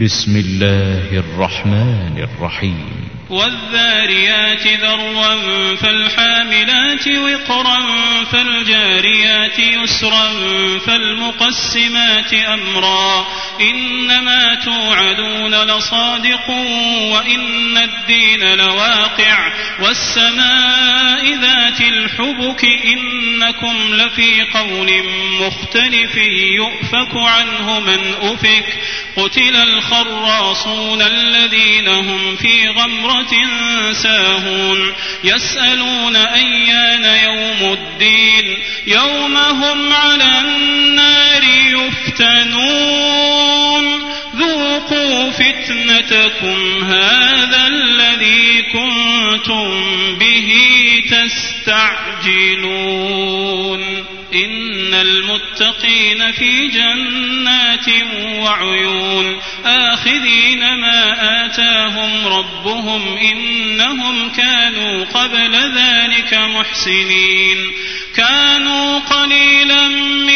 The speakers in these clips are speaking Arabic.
بسم الله الرحمن الرحيم. والذاريات ذروا فالحاملات وقرا فالجاريات يسرا فالمقسمات أمرا إنما توعدون لصادق وإن الدين لواقع والسماء ذات الحبك إنكم لفي قول مختلف يؤفك عنه من أفك قتل الخراصون الذين هم في غمرة ساهون يسألون أيان يوم الدين يوم هم على النار يفتنون ذوقوا فتنتكم هذا الذي كنتم به تستعجلون. إن المتقين في جنات وعيون. آخذين ما آتاهم ربهم إنهم كانوا قبل ذلك محسنين. كانوا قليلا من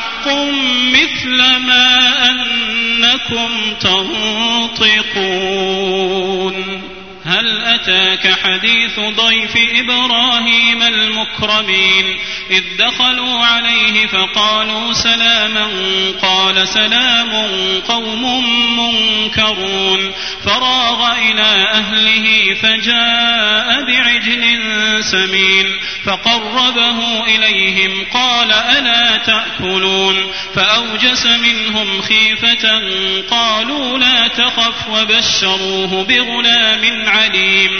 لحق مثل ما أنكم تنطقون. أتاك حديث ضيف إبراهيم المكرمين إذ دخلوا عليه فقالوا سلاما قال سلام قوم منكرون فراغ إلى أهله فجاء بعجل سمين فقربه إليهم قال ألا تأكلون فأوجس منهم خيفة قالوا لا تخف وبشروه بغلام عليم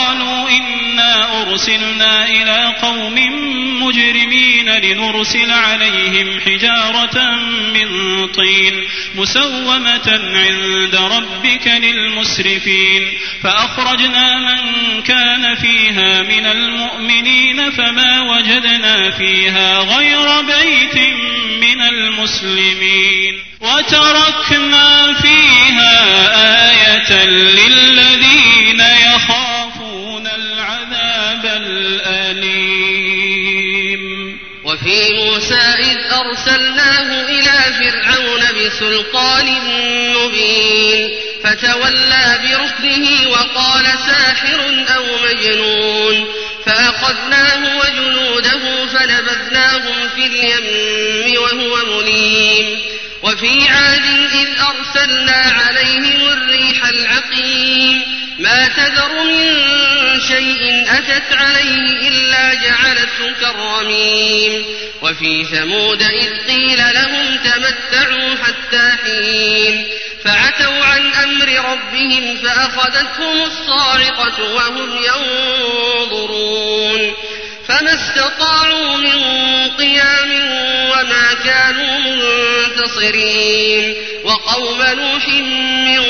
قالوا إنا أرسلنا إلى قوم مجرمين لنرسل عليهم حجارة من طين مسومة عند ربك للمسرفين فأخرجنا من كان فيها من المؤمنين فما وجدنا فيها غير بيت من المسلمين وتركنا فيها آية للذين وفي موسى إذ أرسلناه إلى فرعون بسلطان مبين فتولى بركنه وقال ساحر أو مجنون فأخذناه وجنوده فنبذناهم في اليم وهو مليم. وفي عاد إذ أرسلنا عليهم الريح العقيم ما تذر من شيء أتت عليه إلا جعلته كالرميم. وفي ثمود إذ قيل لهم تمتعوا حتى حين. فعتوا عن أمر ربهم فأخذتهم الصاعقة وهم ينظرون. فما استطاعوا من قيام وما كانوا منتصرين. وقوم نوح من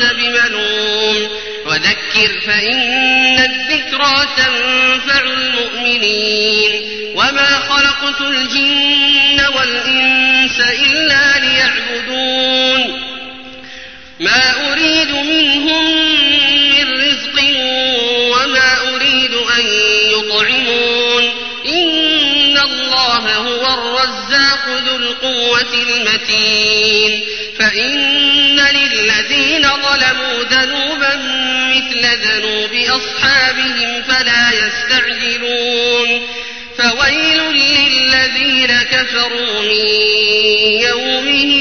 أنت بملوم. وذكر فإن الذكرى تنفع المؤمنين. وما خلقت الجن والإنس إلا ليعبدون. ما أريد منهم من رزق وما أريد أن يطعمون. إن الله هو الرزاق ذو القوة المتين. مثل ذنوب أصحابهم فلا يستعجلون فويل للذين كفروا من يومهم